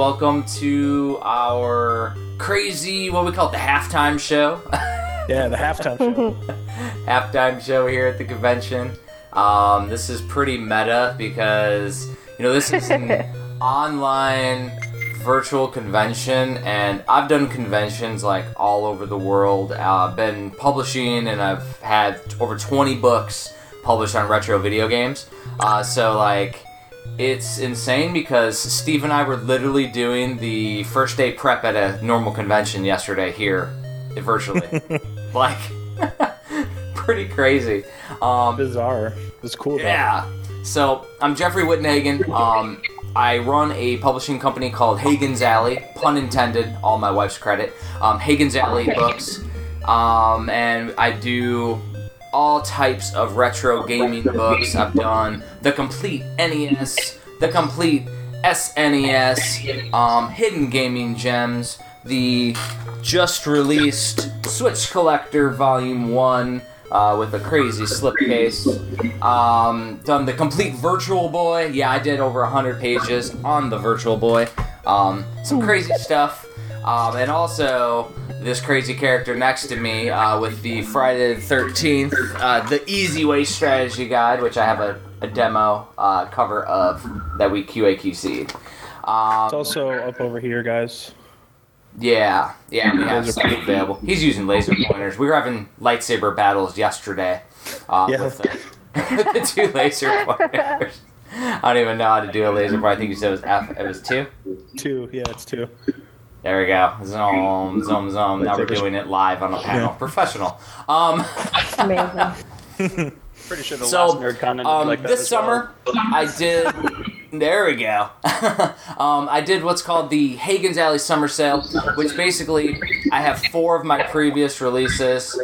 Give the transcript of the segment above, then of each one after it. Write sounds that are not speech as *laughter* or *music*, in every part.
Welcome to our crazy, what we call it, the halftime show. Yeah, the halftime show. *laughs* halftime show here at the convention. Um, this is pretty meta because, you know, this is an *laughs* online virtual convention, and I've done conventions like all over the world. Uh, I've been publishing, and I've had over 20 books published on retro video games. Uh, so, like, it's insane because Steve and I were literally doing the first day prep at a normal convention yesterday here, virtually. *laughs* like, *laughs* pretty crazy. Um, Bizarre. It's cool. though. yeah. So I'm Jeffrey Wittenhagen. Um, I run a publishing company called Hagen's Alley, pun intended, all my wife's credit. Um, Hagen's Alley books, um, and I do all types of retro gaming books. I've done the complete NES, the complete SNES, um, hidden gaming gems, the just released Switch Collector Volume 1 uh, with a crazy slipcase. Um, done the complete Virtual Boy. Yeah, I did over 100 pages on the Virtual Boy. Um, some crazy stuff. Um, and also, this crazy character next to me uh, with the Friday the 13th, uh, the Easy Way Strategy Guide, which I have a, a demo uh, cover of that we QAQC'd. Um, It's also up over here, guys. yeah, yeah, we have Laser stuff available. He's using laser pointers. We were having lightsaber battles yesterday. Uh, Yeah. with, the, *laughs* the two laser *laughs* pointers. I don't even know how to do a laser point. I think you said it was F. It was two. Two. Yeah, it's two. There we go. Zoom, zoom, zoom. Now we're doing it live on a panel. Yeah. Professional. Um, Amazing. *laughs* Pretty sure the So, last nerd con um, like that this as well. summer, I did. There we go. *laughs* um, I did what's called the Hagen's Alley Summer Sale, which basically I have four of my previous releases.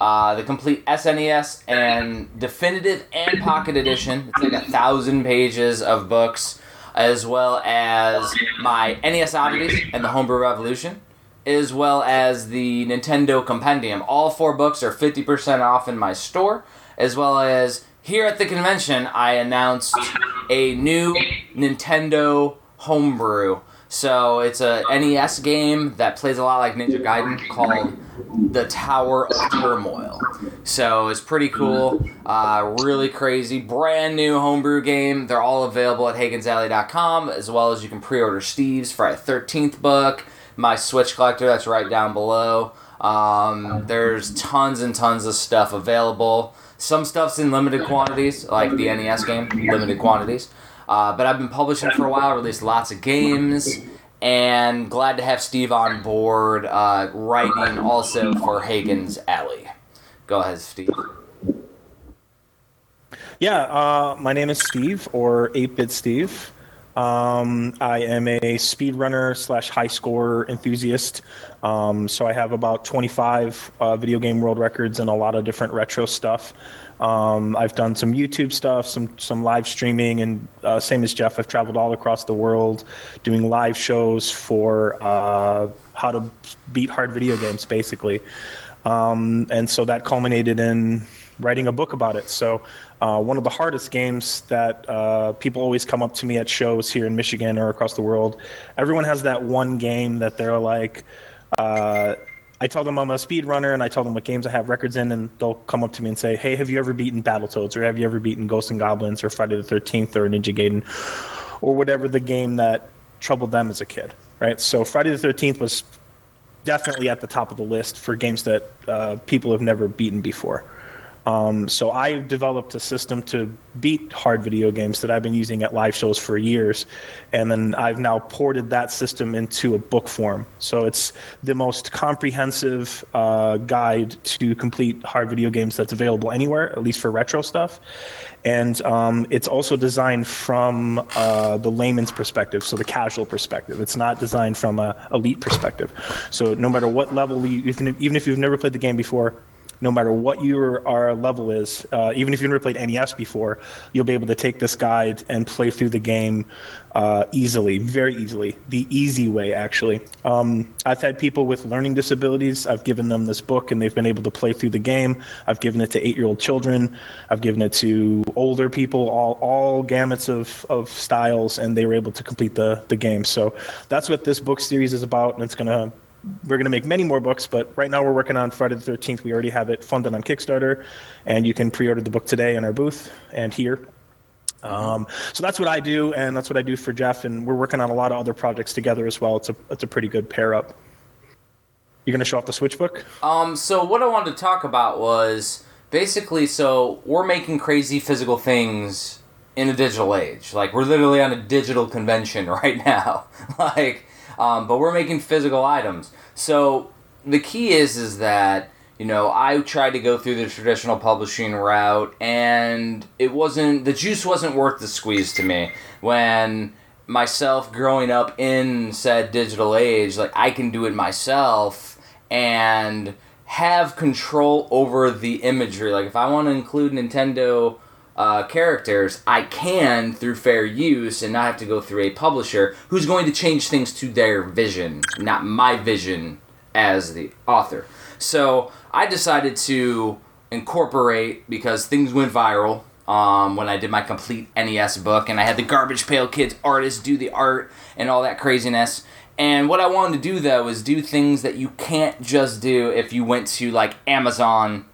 Uh, the complete SNES and definitive and pocket edition. It's like a thousand pages of books, as well as my NES Oddities and the Homebrew Revolution, as well as the Nintendo Compendium. All four books are 50% off in my store, as well as here at the convention, I announced a new Nintendo homebrew. So it's a NES game that plays a lot like Ninja Gaiden called The Tower of Turmoil. So it's pretty cool, uh, really crazy, brand new homebrew game. They're all available at HagensAlley.com, as well as you can pre-order Steve's Friday Thirteenth book, my Switch collector that's right down below. Um, there's tons and tons of stuff available. Some stuff's in limited quantities, like the NES game, limited quantities. Uh, but I've been publishing for a while, released lots of games, and glad to have Steve on board, uh, writing also for Hagen's Alley. Go ahead, Steve. Yeah, uh, my name is Steve, or 8-Bit Steve. Um, I am a speedrunner slash high score enthusiast. Um, so I have about 25 uh, video game world records and a lot of different retro stuff. Um, I've done some YouTube stuff, some some live streaming, and uh, same as Jeff, I've traveled all across the world doing live shows for uh, how to beat hard video games, basically. Um, and so that culminated in writing a book about it. So, uh, one of the hardest games that uh, people always come up to me at shows here in Michigan or across the world, everyone has that one game that they're like, uh, I tell them I'm a speedrunner and I tell them what games I have records in, and they'll come up to me and say, Hey, have you ever beaten Battletoads or have you ever beaten Ghosts 'n Goblins or Friday the 13th or Ninja Gaiden or whatever the game that troubled them as a kid, right? So, Friday the 13th was definitely at the top of the list for games that uh, people have never beaten before. Um, so I developed a system to beat hard video games that I've been using at live shows for years, and then I've now ported that system into a book form. So it's the most comprehensive uh, guide to complete hard video games that's available anywhere, at least for retro stuff. And um, it's also designed from uh, the layman's perspective, so the casual perspective. It's not designed from a elite perspective. So no matter what level you, even if, even if you've never played the game before, no matter what your our level is, uh, even if you've never played NES before, you'll be able to take this guide and play through the game uh, easily, very easily, the easy way actually. Um, I've had people with learning disabilities. I've given them this book and they've been able to play through the game. I've given it to eight-year-old children. I've given it to older people, all all gamuts of of styles, and they were able to complete the the game. So that's what this book series is about, and it's gonna we're going to make many more books, but right now we're working on Friday the 13th. We already have it funded on Kickstarter, and you can pre order the book today in our booth and here. Um, so that's what I do, and that's what I do for Jeff, and we're working on a lot of other projects together as well. It's a, it's a pretty good pair up. You're going to show off the Switch book? Um, so what I wanted to talk about was basically so we're making crazy physical things in a digital age. Like we're literally on a digital convention *laughs* right now. *laughs* like um, but we're making physical items. So the key is is that you know I tried to go through the traditional publishing route, and it wasn't the juice wasn't worth the squeeze to me when myself growing up in said digital age like i can do it myself and have control over the imagery like if i want to include nintendo uh, characters, I can through fair use and not have to go through a publisher who's going to change things to their vision, not my vision as the author. So I decided to incorporate because things went viral um, when I did my complete NES book and I had the Garbage Pail Kids artists do the art and all that craziness. And what I wanted to do though is do things that you can't just do if you went to like Amazon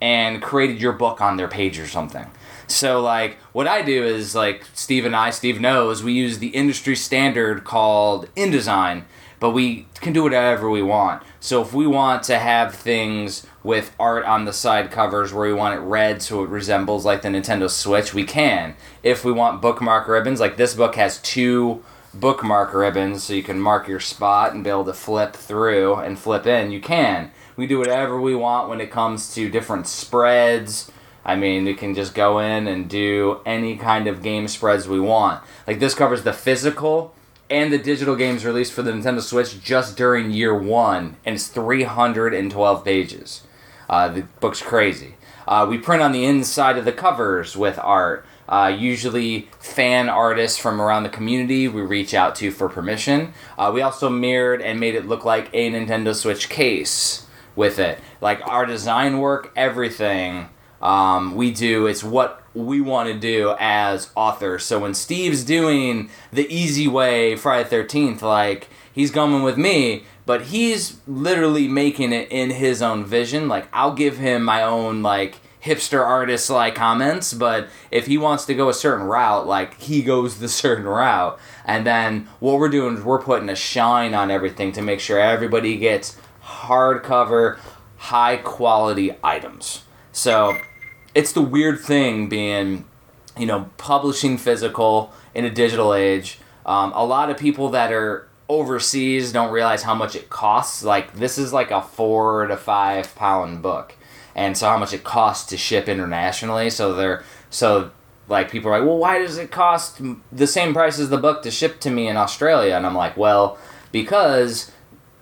and created your book on their page or something. So like what I do is like Steve and I, Steve knows, we use the industry standard called InDesign, but we can do whatever we want. So if we want to have things with art on the side covers where we want it red so it resembles like the Nintendo Switch, we can. If we want bookmark ribbons, like this book has two bookmark ribbons so you can mark your spot and be able to flip through and flip in, you can. We do whatever we want when it comes to different spreads I mean, we can just go in and do any kind of game spreads we want. Like this covers the physical and the digital games released for the Nintendo Switch just during year one, and it's 312 pages. Uh, the book's crazy. Uh, we print on the inside of the covers with art. Uh, usually, fan artists from around the community we reach out to for permission. Uh, we also mirrored and made it look like a Nintendo Switch case with it. Like our design work, everything um, we do. It's what we want to do as authors. So when Steve's doing the easy way Friday Thirteenth, like he's going with me, but he's literally making it in his own vision. Like I'll give him my own like hipster artist like comments, but if he wants to go a certain route, like he goes the *laughs* certain route. And then what we're doing is we're putting a shine on everything to make sure everybody gets hardcover, high quality items. So it's the weird thing being, you know, publishing physical in a digital age. Um, a lot of people that are overseas don't realize how much it costs. Like this is like a four to five pound book, and so how much it costs to ship internationally. So they're so like people are like, well, why does it cost the same price as the book to ship to me in Australia? And I'm like, well, because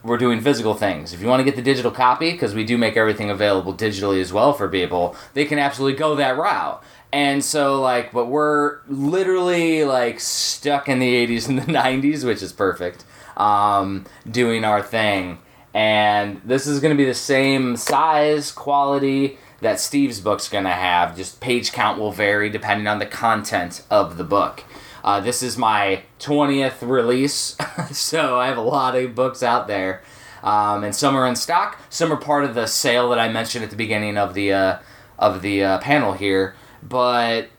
we're doing physical things. If you want to get the digital copy, because we do make everything available digitally as well for people, they can absolutely go that route. And so, like, but we're literally like stuck in the 80s and the 90s, which is perfect, um, doing our thing. And this is going to be the same size, quality that Steve's book's going to have. Just page count will vary depending on the content of the book. Uh, this is my 20th release, *laughs* so I have a lot of books out there. Um, and some are in stock. Some are part of the sale that I mentioned at the beginning of the uh, of the uh, panel here. But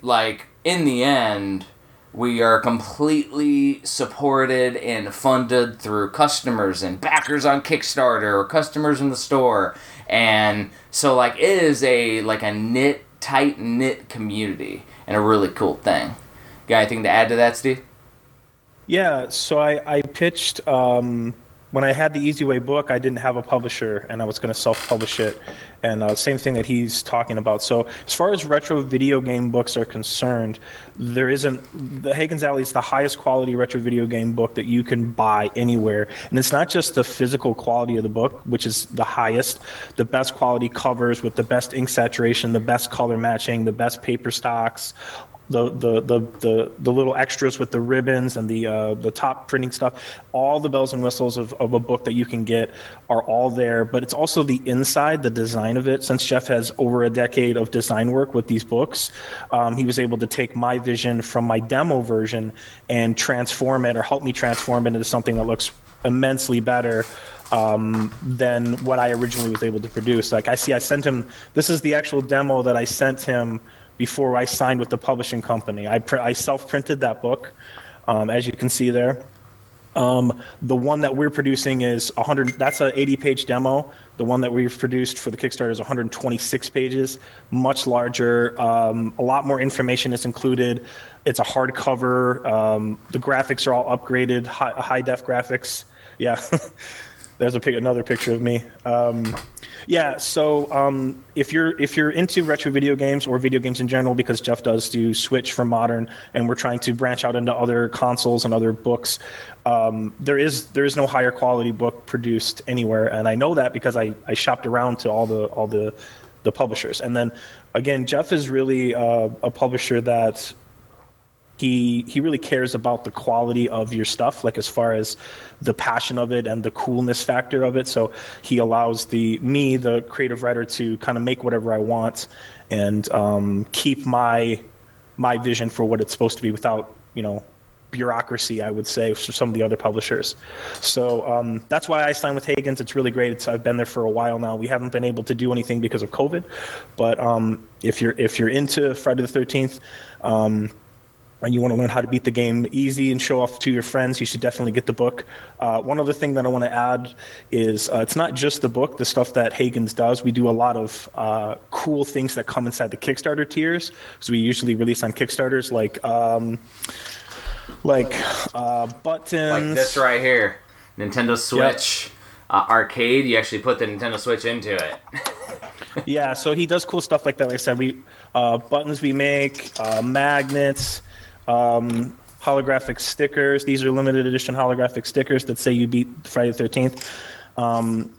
like in the end, we are completely supported and funded through customers and backers on Kickstarter or customers in the store. And so like it is a like a knit tight knit community and a really cool thing. Got anything to add to that, Steve? Yeah, so I, I pitched um, when I had the Easy Way book, I didn't have a publisher, and I was going to self-publish it. And uh, same thing that he's talking about. So as far as retro video game books are concerned, there isn't the Hagen's Alley is the highest quality retro video game book that you can buy anywhere. And it's not just the physical quality of the book, which is the highest, the best quality covers with the best ink saturation, the best color matching, the best paper stocks, the the the the, the little extras with the ribbons and the uh, the top printing stuff, all the bells and whistles of, of a book that you can get are all there. But it's also the inside, the design of it. Since Jeff has over a decade of design work with these books, um, he was able to take my vision from my demo version and transform it or help me transform it into something that looks immensely better um, than what I originally was able to produce. Like I see, I sent him. This is the actual demo that I sent him before I signed with the publishing company. I, pr- I self printed that book, um, as you can see there. Um, the one that we're producing is 100. That's an 80 page demo. The one that we've produced for the Kickstarter is 126 pages, much larger. Um, a lot more information is included. It's a hardcover. Um, the graphics are all upgraded, high, high def graphics. Yeah. *laughs* There's a another picture of me. Um, yeah, so um, if you're if you're into retro video games or video games in general, because Jeff does do Switch for modern, and we're trying to branch out into other consoles and other books, um, there is there is no higher quality book produced anywhere, and I know that because I, I shopped around to all the all the the publishers, and then again, Jeff is really uh, a publisher that he he really cares about the quality of your stuff like as far as the passion of it and the coolness factor of it. So he allows the me the creative writer to kind of make whatever i want and um, keep my my vision for what it's supposed to be without you know bureaucracy i would say for some of the other publishers. So um, that's why i signed with hagens. It's really great. It's, i've been there for a while now. We haven't been able to do anything because of covid but um, if you're if you're into friday the 13th um, and you want to learn how to beat the game easy and show off to your friends, you should definitely get the book. Uh, one other thing that I want to add is uh, it's not just the book, the stuff that Hagens does. We do a lot of uh, cool things that come inside the Kickstarter tiers. So we usually release on Kickstarters like um, like uh, buttons. Like this right here, Nintendo Switch. Yep. Uh, arcade, you actually put the Nintendo Switch into it. *laughs* yeah, so he does cool stuff like that. Like I said, we uh, buttons we make, magnets, um, holographic stickers. These are limited edition holographic stickers that say you beat Friday the 13th. Um,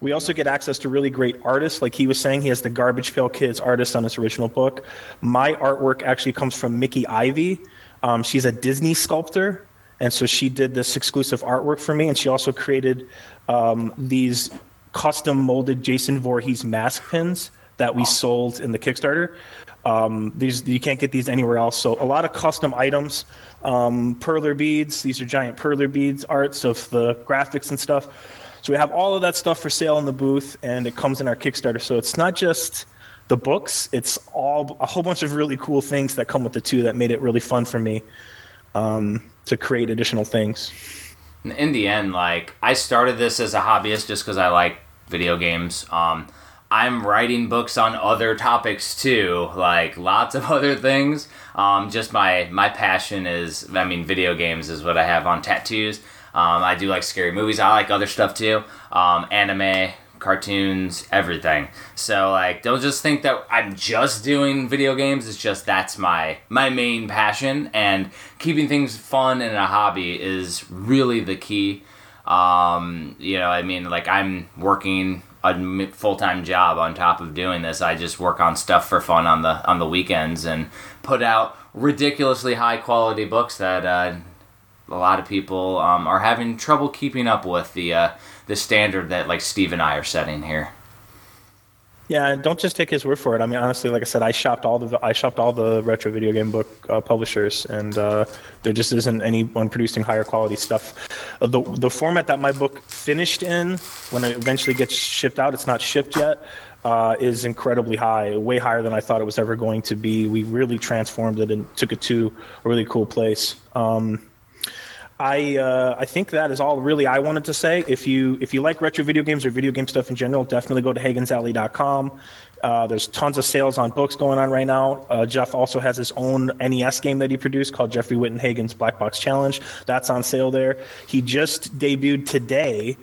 we also get access to really great artists. Like he was saying, he has the Garbage Pail Kids artist on his original book. My artwork actually comes from Mickey Ivy. Um, she's a Disney sculptor. And so she did this exclusive artwork for me. And she also created um, these custom molded Jason Voorhees mask pins that we sold in the Kickstarter. Um, these you can't get these anywhere else. So a lot of custom items, um, perler beads. These are giant perler beads arts of the graphics and stuff. So we have all of that stuff for sale in the booth, and it comes in our Kickstarter. So it's not just the books; it's all a whole bunch of really cool things that come with the two that made it really fun for me um, to create additional things. In the end, like I started this as a hobbyist just because I like video games. Um, I'm writing books on other topics too, like lots of *laughs* other things. Um, just my my passion is, I mean, video games is what I have on tattoos. Um, I do like scary movies. I like other stuff too, um, anime, cartoons, everything. So like, don't just think that I'm just doing video games. It's just that's my my main passion, and keeping things fun and a hobby is really the key. Um, you know, I mean, like I'm working a full time job on top of doing this. I just work on stuff for fun on the on the weekends and put out ridiculously high quality books that uh, a lot of people um, are having trouble keeping up with the uh, the standard that like Steve and I are setting here. Yeah, don't just take his word for it. I mean, honestly, like I said, I shopped all the I shopped all the retro video game book uh, publishers, and uh, there just isn't anyone producing higher quality stuff. Uh, the the format that my book finished in, when it eventually gets shipped out, it's not shipped yet, uh, is incredibly high, way higher than I thought it was ever going to be. We really transformed it and took it to a really cool place. Um, I uh, I think that is all really I wanted to say. If you if you like retro video games or video game stuff in general, definitely go to HagensAlley.com. Uh, there's tons of sales on books going on right now. Uh, Jeff also has his own NES game that he produced called Jeffrey Wittenhagen's Black Box Challenge. That's on sale there. He just debuted today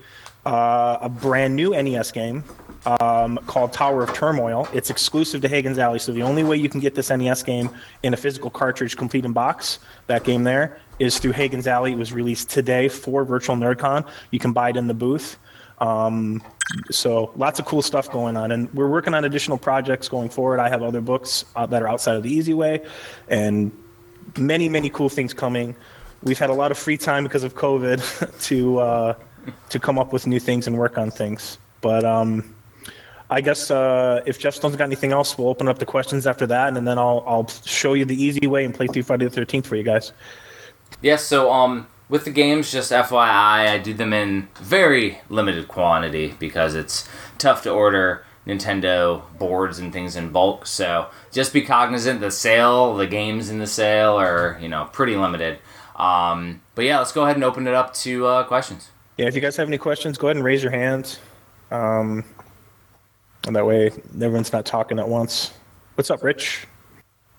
uh, a brand new NES game um, called Tower of Turmoil. It's exclusive to Hagen's Alley, so the only way you can get this NES game in a physical cartridge, complete in box, that game there, is through Hagen's Alley. It was released today for Virtual NerdCon. You can buy it in the booth. Um, so lots of cool stuff going on, and we're working on additional projects going forward. I have other books uh, that are outside of the Easy Way, and many many cool things coming. We've had a lot of free time because of COVID *laughs* to uh, to come up with new things and work on things. But um, I guess uh, if Jeff Stone's got anything else, we'll open up the questions after that, and then I'll I'll show you the easy way and play through Friday the Thirteenth for you guys. Yes, so um, with the games, just FYI, I do them in very limited quantity because it's tough to order Nintendo boards and things in bulk. So just be cognizant the sale, the games in the sale are you know pretty limited. Um, but yeah, let's go ahead and open it up to uh, questions. Yeah, if you guys have any questions, go ahead and raise your hands. Um, and that way, everyone's not talking at once. What's up, Rich?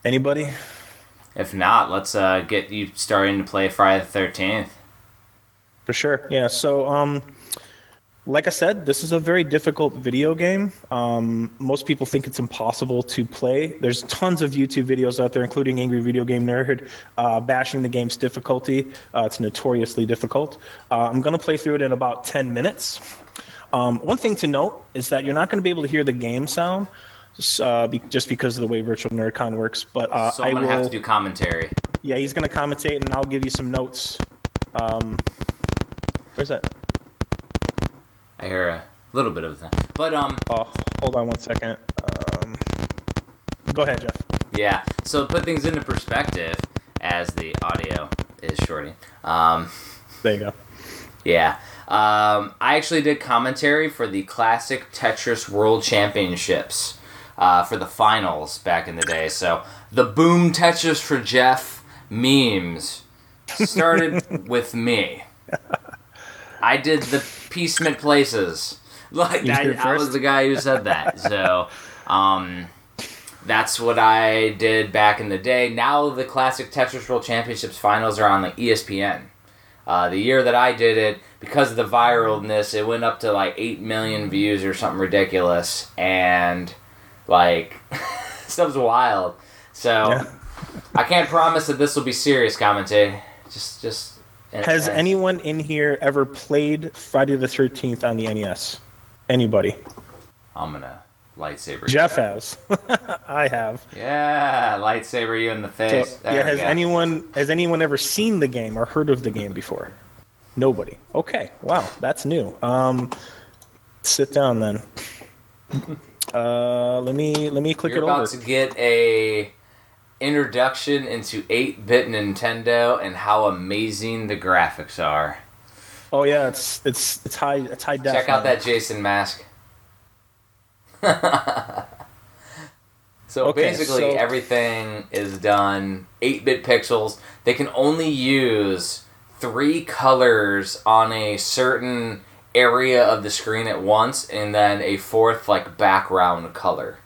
Anybody? If not, let's uh, get you starting to play Friday the Thirteenth. For sure. Yeah. So, um, like I said, this is a very difficult video game. Um, most people think it's impossible to play. There's tons of YouTube videos out there, including Angry Video Game Nerd, uh, bashing the game's difficulty. Uh, it's notoriously difficult. Uh, I'm going to play through it in about 10 minutes. Um, one thing to note is that you're not going to be able to hear the game sound. Uh, be, just because of the way Virtual NerdCon works, but uh, so I'm gonna will, have to do commentary. Yeah, he's gonna commentate, and I'll give you some notes. Um, where's that? I hear a little bit of that, but um. Oh, hold on one second. Um, go ahead, Jeff. Yeah. So put things into perspective, as the audio is shorting. Um, there you go. Yeah. Um, I actually did commentary for the classic Tetris World Championships uh, for the finals back in the day. So the boom Tetris for Jeff memes started *laughs* with me. I did the piecement places. *laughs* Like I, I, was the guy who said that. So um, that's what I did back in the day. Now the classic Tetris World Championships finals are on the ESPN. Uh, the year that I did it, because of the viralness, it went up to like eight million views or something ridiculous, and like *laughs* stuff's wild. So yeah. I can't promise that this will be serious commentary. Just, just. Has anyone in here ever played Friday the Thirteenth on the NES? Anybody? I'm gonna lightsaber. Jeff has. *laughs* I have. Yeah, lightsaber you in the face. So, yeah, has anyone has anyone ever seen the game or heard of the game before? Nobody. Okay. Wow, that's new. Um, sit down then. Uh, let me let me click it over. You're it about over. to get a introduction into 8-bit Nintendo and how amazing the graphics are. Oh yeah, it's it's it's high it's high def. Check out that Jason mask. *laughs* so okay, basically, so... everything is done 8-bit pixels. They can only use three colors on a certain area of the screen at once and then a fourth like background color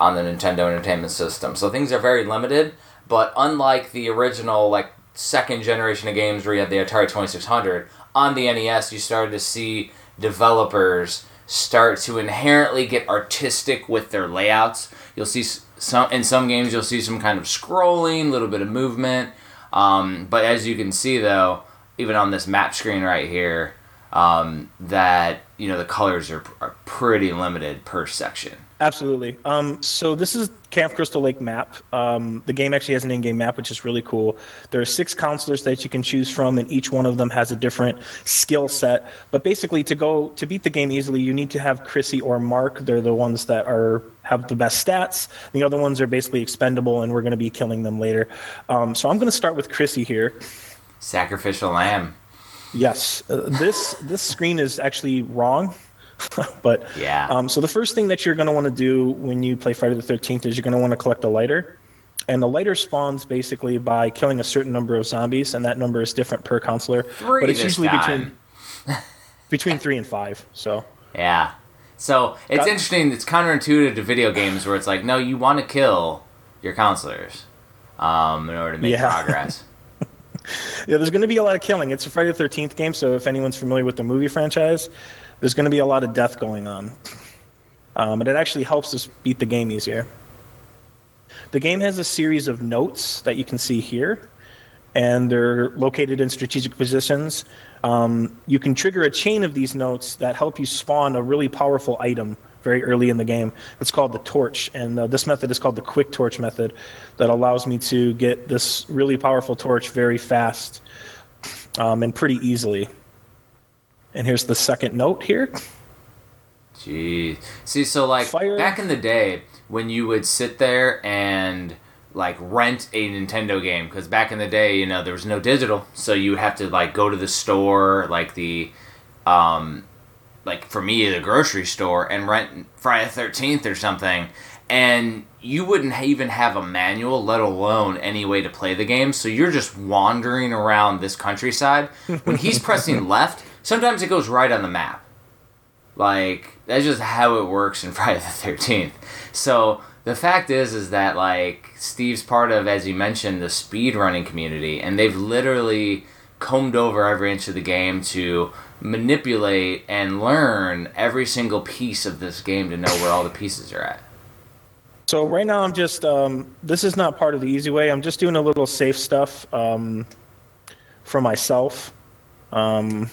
on the Nintendo Entertainment System. So things are very limited, but unlike the original like second generation of games where you had the Atari 2600, on the NES you started to see developers start to inherently get artistic with their layouts. You'll see some in some games you'll see some kind of scrolling, a little bit of movement. Um, but as you can see though, even on this map screen right here, um, that you know the colors are, are pretty limited per section. Absolutely. Um, so this is Camp Crystal Lake map. Um, the game actually has an in-game map, which is really cool. There are six counselors that you can choose from, and each one of them has a different skill set. But basically, to go to beat the game easily, you need to have Chrissy or Mark. They're the ones that are have the best stats. The other ones are basically expendable, and we're going to be killing them later. Um, so I'm going to start with Chrissy here. Sacrificial lamb. Yes, uh, this this screen is actually wrong. *laughs* but yeah. Um, so the first thing that you're going to want to do when you play Friday the 13th is you're going to want to collect a lighter. and the lighter spawns basically by killing a certain number of zombies, and that number is different per counselor. Three but it's usually time. between *laughs* between three and five. So Yeah. So it's Got- interesting. It's counterintuitive to video games where it's like, no, you want to kill your counselors um, in order to make Yeah. progress. *laughs* yeah, there's going to be a lot of killing. It's a Friday the Thirteenth game, so if anyone's familiar with the movie franchise, there's going to be a lot of death going on, um, it actually helps us beat the game easier. The game has a series of notes that you can see here, and they're located in strategic positions. Um, you can trigger a chain of these notes that help you spawn a really powerful item very early in the game. It's called the torch, and uh, this method is called the quick torch method that allows me to get this really powerful torch very fast um, and pretty easily. And here's the second note here. Jeez. See, so like Fire- back in the day when you would sit there and like rent a Nintendo game, because back in the day, you know, there was no digital, so you would have to like go to the store, like the, um, like for me, the grocery store, and rent Friday the Thirteenth or something, and you wouldn't even have a manual, let alone any way to play the game. So you're just wandering around this countryside. When he's *laughs* pressing left, sometimes it goes right on the map. Like that's just how it works in *laughs* Friday the Thirteenth. So the fact is, is that like Steve's part of, as you mentioned, the speed running community, and they've literally combed over every inch of the game to manipulate and learn every single piece of this game to know where all the pieces are at. So right now I'm just um, this is not part of the easy way. I'm just doing a little safe stuff um, for myself, um,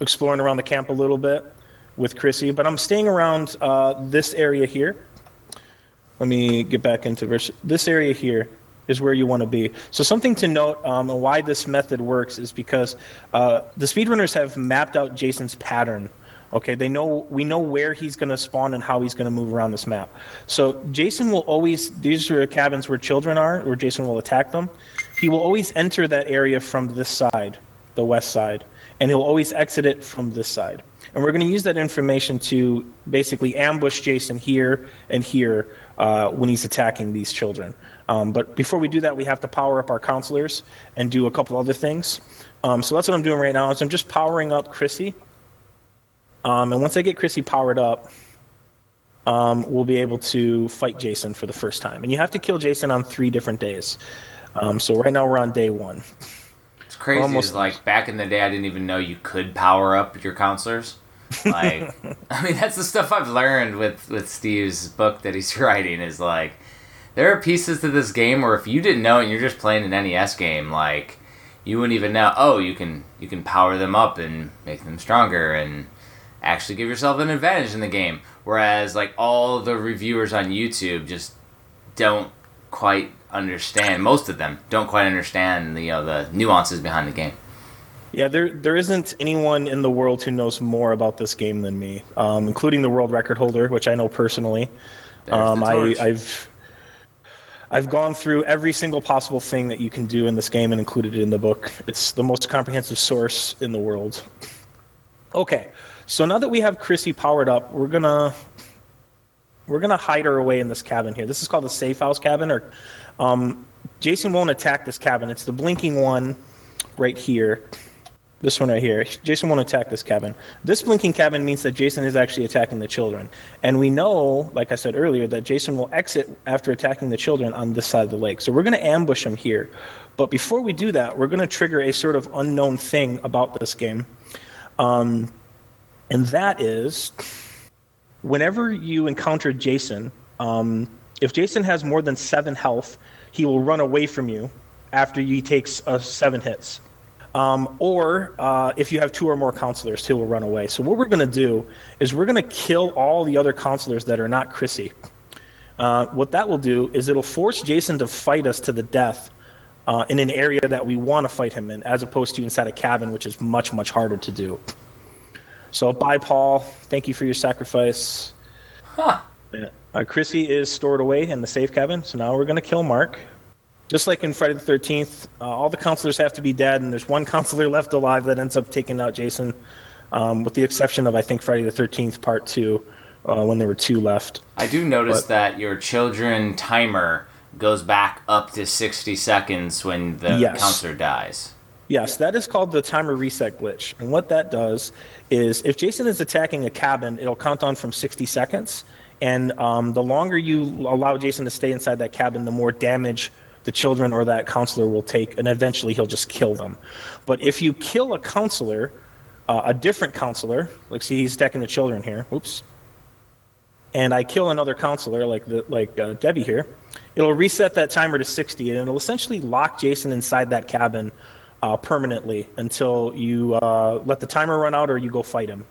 exploring around the camp a little bit with Chrissy. But I'm staying around uh, this area here. Let me get back into verse. This area here is where you want to be. So something to note um, and why this method works is because uh, the speedrunners have mapped out Jason's pattern. Okay, they know we know where he's going to spawn and how he's going to move around this map. So Jason will always these are cabins where children are, where Jason will attack them. He will always enter that area from this side, the west side, and he'll always exit it from this side. And we're going to use that information to basically ambush Jason here and here uh, when he's attacking these children. Um, but before we do that, we have to power up our counselors and do a couple other things. Um, so that's what I'm doing right now. Is I'm just powering up Chrissy. Um, and once I get Chrissy powered up, um, we'll be able to fight Jason for the first time. And you have to kill Jason on three different days. Um, so right now we're on day one. It's crazy. Almost- like back in the day, I didn't even know you could power up your counselors. Like, *laughs* I mean, that's the stuff I've learned with with Steve's book that he's *laughs* writing. Is like, there are pieces to this game where if you didn't know it, and you're just playing an NES game, like, you wouldn't even know. Oh, you can you can power them up and make them stronger and actually give yourself an advantage in the game. Whereas, like, all the reviewers on YouTube just don't quite understand. Most of them don't quite understand the you know the nuances behind the game. Yeah, there there isn't anyone in the world who knows more about this game than me, um, including the world record holder, which I know personally. Um, I. I've I've gone through every single possible thing that you can do in this game and included it in the book. It's the most comprehensive source in the world. Okay, so now that we have Chrissy powered up, we're gonna we're gonna hide her away in this cabin here. This is called the safe house cabin, or um, Jason won't attack this cabin. It's the blinking one right here. This one right here. Jason won't attack this cabin. This blinking cabin means that Jason is actually attacking the children. And we know, like I said earlier, that Jason will exit after attacking the children on this side of the lake. So we're going to ambush him here. But before we do that, we're going to trigger a sort of unknown thing about this game. Um, and that is whenever you encounter Jason, um, if Jason has more than seven health, he will run away from you after he takes uh, seven hits. Um, or uh, if you have two or more counselors, he will run away. So what we're going to do is we're going to kill all the other counselors that are not Chrissy. Uh, what that will do is it'll force Jason to fight us to the death uh, in an area that we want to fight him in, as opposed to inside a cabin, which is much much harder to do. So bye, Paul. Thank you for your sacrifice. Yeah. Uh, Chrissy is stored away in the safe cabin, so now we're going to kill Mark. Just like in Friday the 13th, uh, all the counselors have to be dead, and there's one *laughs* counselor left alive that ends up taking out Jason, um, with the exception of, I think, Friday the 13th Part 2, uh, when there were two left. I do notice But- that your children timer goes back up to 60 seconds when the Yes. counselor dies. Yes, that is called the timer reset glitch. And what that does is if Jason is attacking a cabin, it'll count on from 60 seconds. And um, the longer you allow Jason to stay inside that cabin, the more damage the children or that counselor will take. And eventually he'll just kill them. But if you kill a counselor, uh, a different counselor, like see, he's attacking the children here. Oops. And I kill another counselor, like the like uh, Debbie here. It'll reset that timer to 60, and it'll essentially lock Jason inside that cabin uh, permanently until you uh, let the timer run out or you go fight him,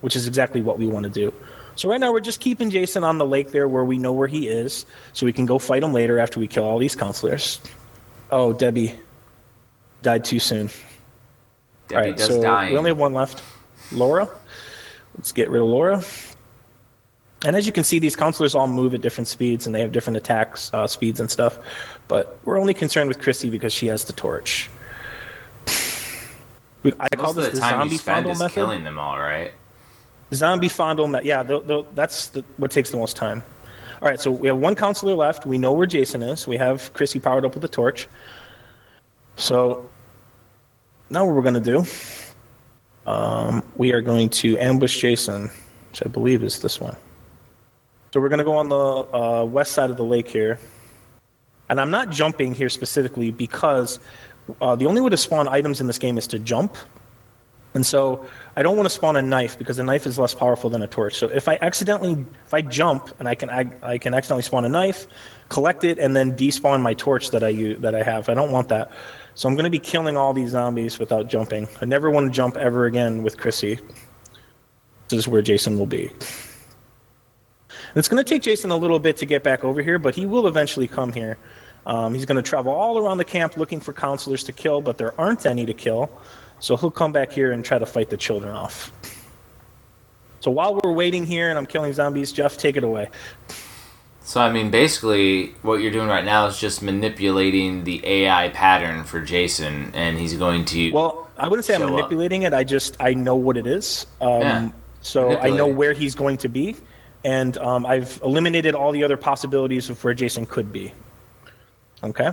which is exactly what we want to do. So right now we're just keeping Jason on the lake there where we know where he is, so we can go fight him later after we kill all these counselors. Oh, Debbie died too soon. Debbie all right, does so dying. we only have one left. Laura. Let's get rid of Laura. And as you can see, these counselors all move at different speeds and they have different attacks uh, speeds and stuff. But we're only concerned with Chrissy because she has the torch. *sighs* I call Most of this the the time zombie you spend fondle is method. killing them all, right? Zombie fondle. Yeah, that's the, what takes the most time. All right, so we have one counselor left. We know where Jason is. We have Chrissy powered up with the torch. So now what we're going to do, um, we are going to ambush Jason, which I believe is this one. So we're going to go on the uh, west side of the lake here. And I'm not jumping here specifically because uh, the only way to spawn items in this game is to jump. And so I don't want to spawn a knife because a knife is less powerful than a torch. So if I accidentally, if I jump and I can, I, I can accidentally spawn a knife, collect it, and then despawn my torch that I use, that I have. I don't want that. So I'm going to be killing all these zombies without jumping. I never want to jump ever again with Chrissy. This is where Jason will be. And it's going to take Jason a little bit to get back over here, but he will eventually come here. Um, he's going to travel all around the camp looking for counselors to kill, but there aren't any to kill. So he'll come back here and try to fight the children off. So while we're waiting here and I'm killing zombies, Jeff, take it away. So I mean, basically, what you're doing right now is just manipulating the AI pattern for Jason, and he's going to. Well, I wouldn't say I'm Show up. manipulating it. I just I know what it is. Um, Yeah. So I know where he's going to be, and um, I've eliminated all the other possibilities of where Jason could be. Okay.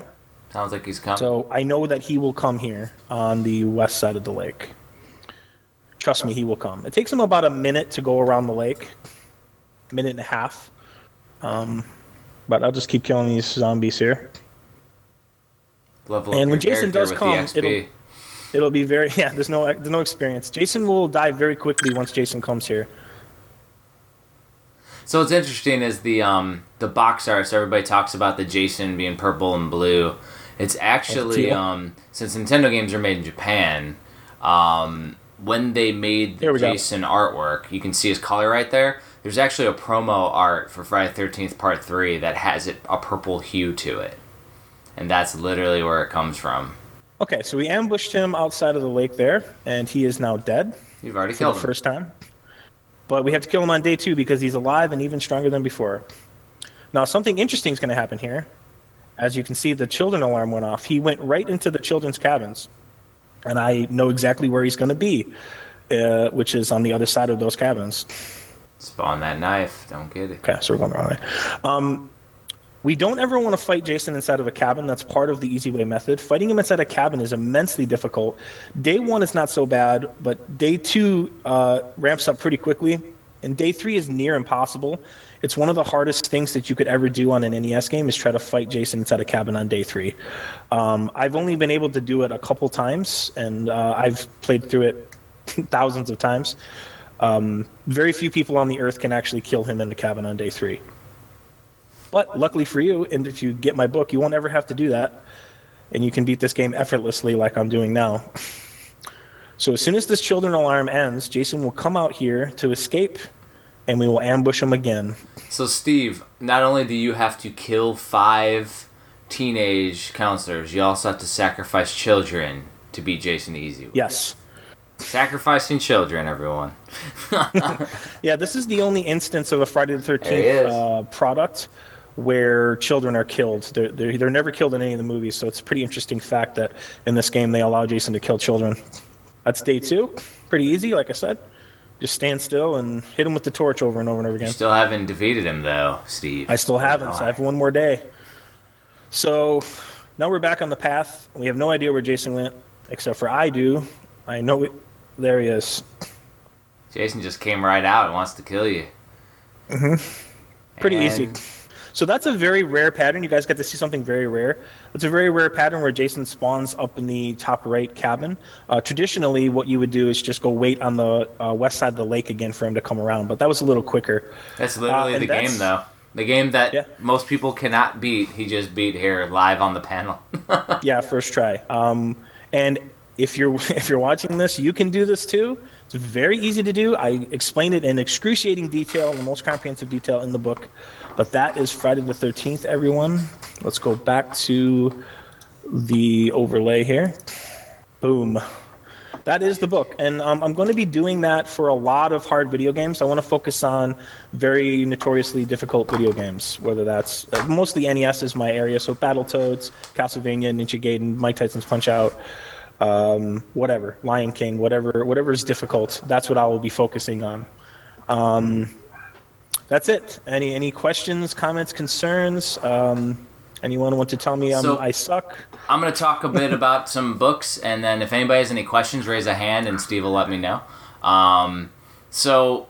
Sounds like he's coming. So I know that he will come here on the west side of the lake. Trust me, he will come. It takes him about a minute to go around the lake, minute and a half. Um, but I'll just keep killing these zombies here. Level and when Jason does come, it'll- It'll be very *laughs* yeah. There's no there's no experience. Jason will die very quickly once Jason comes here. So what's interesting is the um the box arts. Everybody talks about the Jason being purple and blue. It's actually um since Nintendo games are made in Japan, um when they made the we go. Jason artwork, you can see his color right there. There's actually a promo art for Friday Thirteenth Part Three that has it a purple hue to it, and that's literally where it comes from. Okay, so we ambushed him outside of the lake there, and he is now dead You've already for killed the him. first time. But we have to kill him on day two because he's alive and even stronger than before. Now, something interesting is going to happen here. As you can see, the children alarm went off. He went right into the children's cabins, and I know exactly where he's going to be, uh, which is on the other side of those cabins. Spawn that knife. Don't get it. Okay, so we're going the wrong way. Um, we don't ever want to fight Jason inside of a cabin. That's part of the easy way method. Fighting him inside a cabin is immensely difficult. Day one is not so bad, but day two uh, ramps up pretty quickly, and day three is near impossible. It's one of the hardest things that you could ever do on an NES game is try to fight Jason inside a cabin on day three. Um, I've only been able to do it a couple times, and uh, I've played through it *laughs* thousands of times. Um, very few people on the earth can actually kill him in the cabin on day three. But luckily for you, and if you get my book, you won't ever have to do that. And you can beat this game effortlessly like I'm doing now. *laughs* So as soon as this children alarm ends, Jason will come out here to escape, and we will ambush him again. So Steve, not only do you have to kill five teenage counselors, you also have to sacrifice children to beat Jason easy. Yes. Sacrificing children, everyone. *laughs* *laughs* Yeah, this is the only instance of a Friday the Thirteenth uh, product where children are killed. They're, they're they're never killed in any of the movies, so it's a pretty interesting fact that in this game they allow Jason to kill children. That's day two. Pretty easy, like I said. Just stand still and hit him with the torch over and over and over You again. still haven't defeated him though, Steve. I still haven't. So I have one more day. So now we're back on the path. We have no idea where Jason went, except for I do. I know it. There he is. Jason just came right out and wants to kill you. Mm-hmm. Pretty And- easy. So that's a very rare pattern. You guys get to see something very rare. It's a very rare pattern where Jason spawns up in the top right cabin. Uh, traditionally, what you would do is just go wait on the uh, west side of the lake again for him to come around, but that was a little quicker. That's literally Uh, the that's- game, though. The game that Yeah. most people cannot beat. He just beat here live on the panel. *laughs* yeah, first try. Um, and if you're *laughs* if you're watching this, you can do this too. It's very easy to do. I explain it in excruciating detail, the most comprehensive detail in the book. But that is Friday the Thirteenth, everyone. Let's go back to the overlay here. Boom. That is the book, and um, I'm going to be doing that for a lot of hard video games. I want to focus on very notoriously difficult video games, whether that's uh, mostly NES is my area, so Battletoads, Castlevania, Ninja Gaiden, Mike Tyson's Punch Out, um, whatever, Lion King, whatever, whatever is difficult. That's what I will be focusing on. Um, that's it. Any any questions, comments, concerns? Um, anyone want to tell me I'm, So- I suck? I'm going to talk a bit about some books, and then if anybody has any questions, raise a hand, and Steve will let me know. Um, so,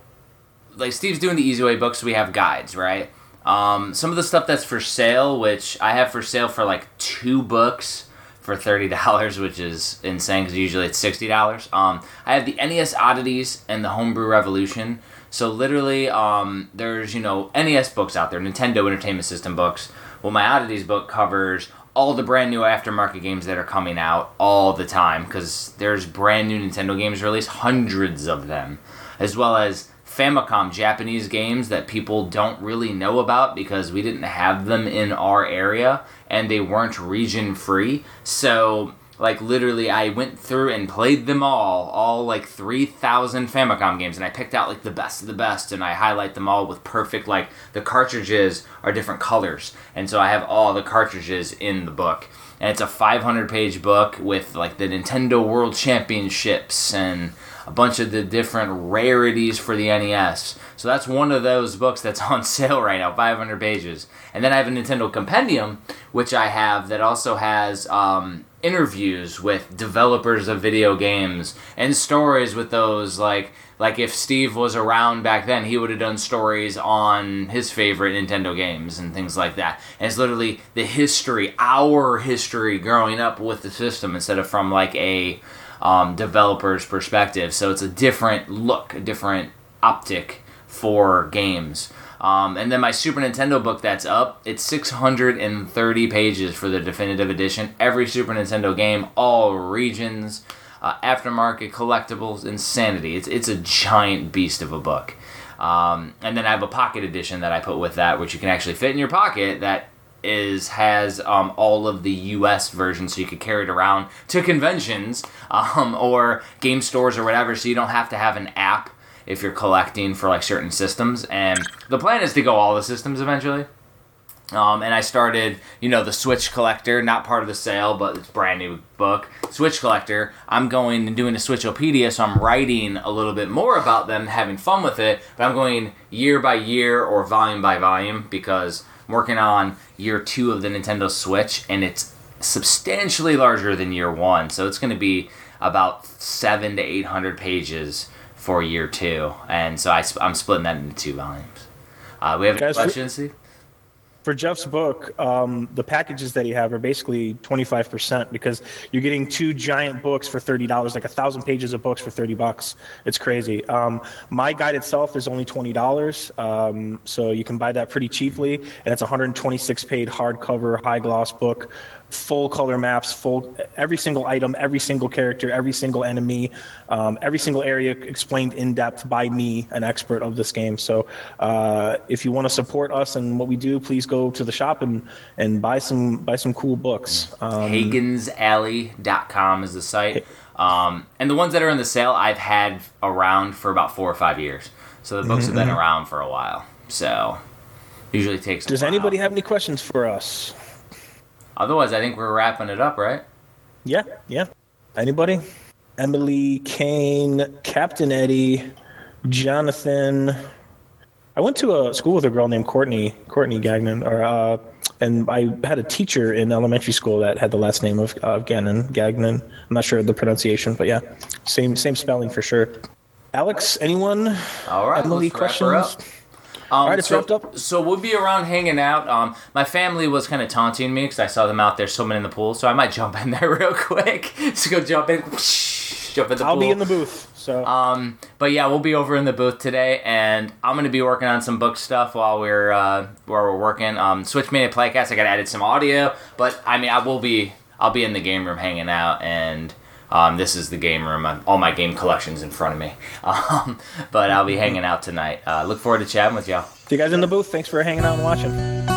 like Steve's doing the Easy Way books, we have guides, right? Um, some of the stuff that's for sale, which I have for sale for like two books for thirty dollars, which is insane because usually it's sixty dollars. Um, I have the NES Oddities and the Homebrew Revolution. So literally, um, there's you know NES books out there, Nintendo Entertainment System books. Well, my Oddities book covers all the brand new aftermarket games that are coming out all the time because there's brand new Nintendo games released, hundreds of them, as well as Famicom Japanese games that people don't really know about because we didn't have them in our area and they weren't region free. So, like, literally, I went through and played them all, all like 3,000 Famicom games, and I picked out like the best of the best and I highlight them all with perfect, like, the cartridges are different colors. And so I have all the cartridges in the book and it's a 500 page book with like the Nintendo World Championships and a bunch of the different rarities for the NES. So that's one of those books that's *laughs* on sale right now, 500 pages. And then I have a Nintendo Compendium, which I have that also has um, interviews with developers of video games and stories with those like like if Steve was around back then, he would have done stories on his favorite Nintendo games and things like that. And it's literally the history, our history growing up with the system instead of from like a um, developer's perspective. So it's a different look, a different optic for games. Um, and then my Super Nintendo book that's up, it's 630 pages for the definitive edition. Every Super Nintendo game, all regions, uh, aftermarket collectibles, insanity. It's it's a giant beast of a book. Um, and then I have a pocket edition that I put with that, which you can actually fit in your pocket. That is has um, all of the U.S. versions, so you could carry it around to conventions *laughs* um, or game stores or whatever. So you don't have to have an app if you're collecting for like certain systems. And the plan is to go all the systems eventually. Um, and I started, you know, the Switch Collector, not part of the sale, but it's brand new book. Switch Collector. I'm going and doing a Switchopedia, so I'm writing a little bit more about them, having fun with it. But I'm going year by year or volume by volume because I'm working on year two of the Nintendo Switch, and it's substantially larger than year one. So it's going to be about seven to eight hundred pages for year two, and so I, sp- I'm splitting that into two volumes. Uh, we have any Guys, for- questions, Steve? For Jeff's book, um, the packages that you have are basically 25% because you're getting two giant books for $30, like a thousand pages of books for 30 bucks. It's crazy. Um, my guide itself is only $20, um, so you can buy that pretty cheaply, and it's a 126 page hardcover, high gloss book, full color maps, full every single item, every single character, every single enemy, um, every single area explained in depth by me, an expert of this game. So uh, if you want to support us and what we do, please go to the shop and, and buy some buy some cool books. Um, HagensAlley.com is the site. Um, and the ones that are in the sale, I've had around for about four or five years. So the books have been around for a while. So usually takes. does anybody have any questions for us? Otherwise, I think we're wrapping it up, right? Yeah, yeah. Anybody? Emily, Kane, Captain Eddie, Jonathan. I went to a school with a girl named Courtney, Courtney Gagnon, or uh, and I had a teacher in elementary school that had the last name of uh, Gannon, Gagnon. I'm not sure of the pronunciation, but yeah, same same spelling for sure. Alex, anyone? All right, Emily, let's wrap her questions? Um, All right, it's so, wrapped up. So we'll be around hanging out. Um, my family was kind of taunting me because I saw them out there swimming in the pool, so I might *laughs* jump in there real quick. *laughs* Just go jump in, *laughs* jump in the pool. I'll be in the booth. So Um, but yeah, we'll be over in the booth today, and I'm gonna be working on some book stuff while we're uh, while we're working. Um, Switch Mania Playcast. I gotta edit some audio, but I mean, I will be I'll be in the game room hanging out, and um, this is the game room. i all my game collections in front of me. *laughs* Um, but I'll be hanging out tonight. Uh, look forward to chatting with y'all. see you guys in the booth. Thanks for hanging out and watching.